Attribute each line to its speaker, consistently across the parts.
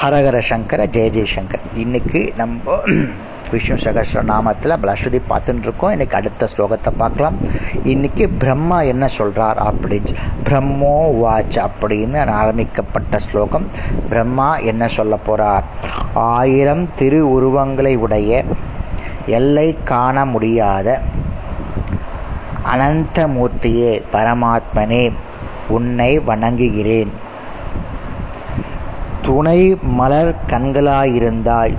Speaker 1: ஹரஹர சங்கர ஜெய ஜெயசங்கர் இன்னைக்கு நம்ம விஷ்ணு சகஸ்ர நாமத்தில் பலஸ்ருதி பார்த்துட்டு இருக்கோம் இன்னைக்கு அடுத்த ஸ்லோகத்தை பார்க்கலாம். இன்னைக்கு பிரம்மா என்ன சொல்றார் அப்படின்னு பிரம்மோ வாட்ச் அப்படின்னு ஆரம்பிக்கப்பட்ட ஸ்லோகம். பிரம்மா என்ன சொல்ல போறார்? ஆயிரம் திரு உருவங்களை உடைய எல்லை காண முடியாத அனந்தமூர்த்தியே பரமாத்மனே உன்னை வணங்குகிறேன். துணை மலர் கண்களாயிருந்தாய்.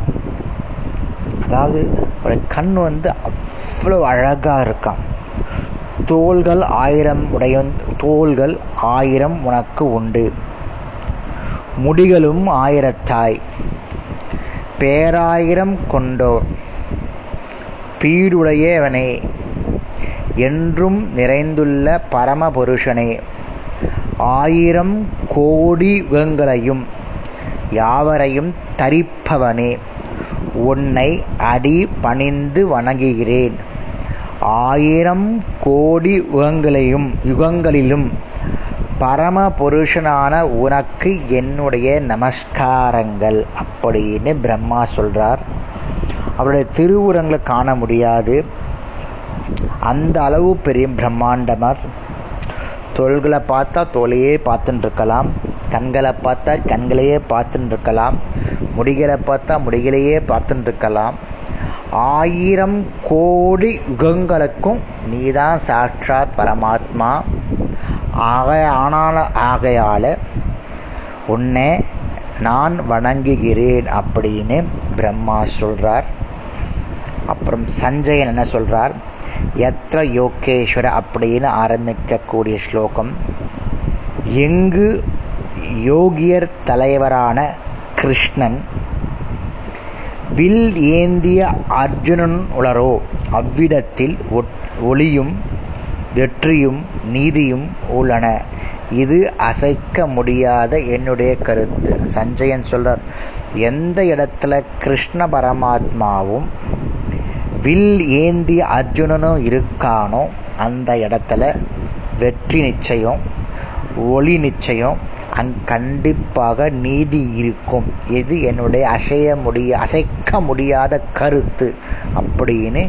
Speaker 1: அதாவது ஒரு கண் வந்து அவ்வளோ அழகாக இருக்கான். தோள்கள் ஆயிரம் உடைய தோள்கள் ஆயிரம் உனக்கு உண்டு. முடிகளும் ஆயிரத்தாய். பேராயிரம் கொண்டோர். பீடுடையவனே என்றும் நிறைந்துள்ள பரமபுருஷனே ஆயிரம் கோடி யுகங்களையும் யாவரையும் தரிப்பவனே உன்னை அடி பணிந்து வணங்குகிறேன். ஆயிரம் கோடி யுகங்களையும் யுகங்களிலும் பரம புருஷனான உனக்கு என்னுடைய நமஸ்காரங்கள் அப்படின்னு பிரம்மா சொல்றார். அவருடைய திருவுரங்களை காண முடியாது. அந்த அளவு பெரிய பிரம்மாண்டமர். தோள்களை பார்த்தா தோலையே பார்த்துட்டு இருக்கலாம். கண்களை பார்த்தா கண்களையே பார்த்துட்டுருக்கலாம் முடிகளை பார்த்தா முடிகளையே பார்த்துட்டுருக்கலாம் ஆயிரம் கோடி யுகங்களுக்கும் நீதான் சாட்சாத் பரமாத்மா. ஆக ஆனால ஆகையால் உன்னை நான் வணங்குகிறேன் அப்படின்னு பிரம்மா சொல்கிறார் அப்புறம் சஞ்சயன் என்ன சொல்கிறார் எத்திர யோகேஸ்வர அப்படின்னு ஆரம்பிக்கக்கூடிய ஸ்லோகம். எங்கு யோகியர் தலைவரான கிருஷ்ணன் வில் ஏந்திய அர்ஜுனன் உளரோ அவ்விடத்தில் ஒளியும் வெற்றியும் நீதியும் உள்ளன. இது அசைக்க முடியாத என்னுடைய கருத்து. சஞ்சயன் சொல்றார் எந்த இடத்துல கிருஷ்ண பரமாத்மாவும் வில் ஏந்திய அர்ஜுனனும் இருக்கானோ அந்த இடத்துல வெற்றி நிச்சயம் ஒளி நிச்சயம் கண்டிப்பாக நீதி இருக்கும். இது என்னுடைய அசைய முடிய அசைக்க முடியாத கருத்து அப்படின்னு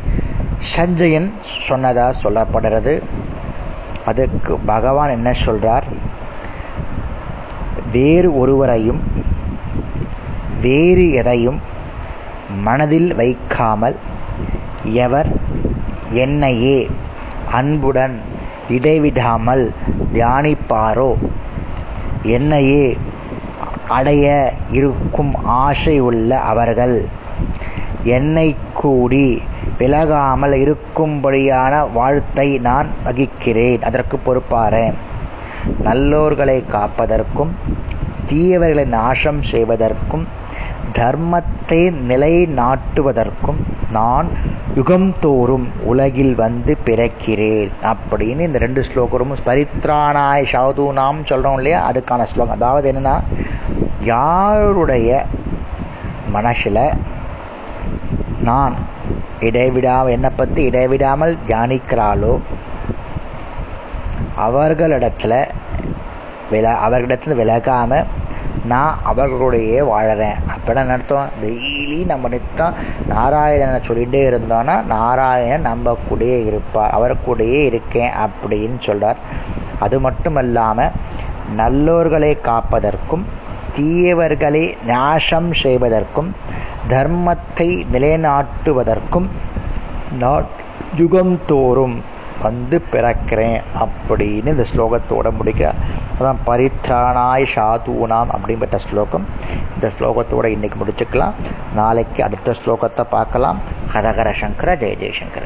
Speaker 1: சஞ்சயன் சொன்னதாக சொல்லப்படுறது. அதுக்கு பகவான் என்ன சொல்கிறார் வேறு ஒருவரையும் வேறு எதையும் மனதில் வைக்காமல் எவர் என்னையே அன்புடன் இடைவிடாமல் தியானிப்பாரோ என்னையே அடைய இருக்கும் ஆசை உள்ள அவர்கள் என்னை கூடி விலகாமல் இருக்கும்படியான வாழ்த்தை நான் வகிக்கிறேன். அதற்கு பொறுப்பாறேன் நல்லோர்களை காப்பதற்கும் தீயவர்களை நாசம் செய்வதற்கும் தர்மத்தை நிலைநாட்டுவதற்கும் நான் யுகம்தோறும் உலகில் வந்து பிறக்கிறேன் அப்படின்னு இந்த ரெண்டு ஸ்லோகரும் பரித்ரானாய் சாதுனாம் சொல்கிறோம் இல்லையா? அதுக்கான ஸ்லோகம். அதாவது என்னென்னா யாருடைய மனசில் நான் இடைவிடாமல் என்னை பற்றி இடைவிடாமல் தியானிக்கிறாளோ அவர்களிடத்தில் வில அவர்களிடத்துல விலகாமல் நான் அவர்களுடைய வாழறேன். அப்படின்னு அர்த்தம்? டெய்லி நம்ம நித்தம் நாராயணனை சொல்லிகிட்டே இருந்தோன்னா நாராயணன் நம்ம கூடயே இருப்பார். அவர் கூடயே இருக்கேன் அப்படின்னு சொல்கிறார் அது மட்டும் இல்லாமல் நல்லோர்களை காப்பதற்கும் தீயவர்களை நாசம் செய்வதற்கும் தர்மத்தை நிலைநாட்டுவதற்கும் நான் யுகந்தோறும் வந்து பிறக்கிறேன் அப்படின்னு இந்த ஸ்லோகத்தோட முடிக்கிறார். அதான் பரித்ராணாய் சாதுனாம் அப்படிப்பட்ட ஸ்லோகம். இந்த ஸ்லோகத்தோடு இன்னைக்கு முடிச்சுக்கலாம். நாளைக்கு அடுத்த ஸ்லோகத்தை பார்க்கலாம். ஹரஹர சங்கர ஜெய ஜெயசங்கர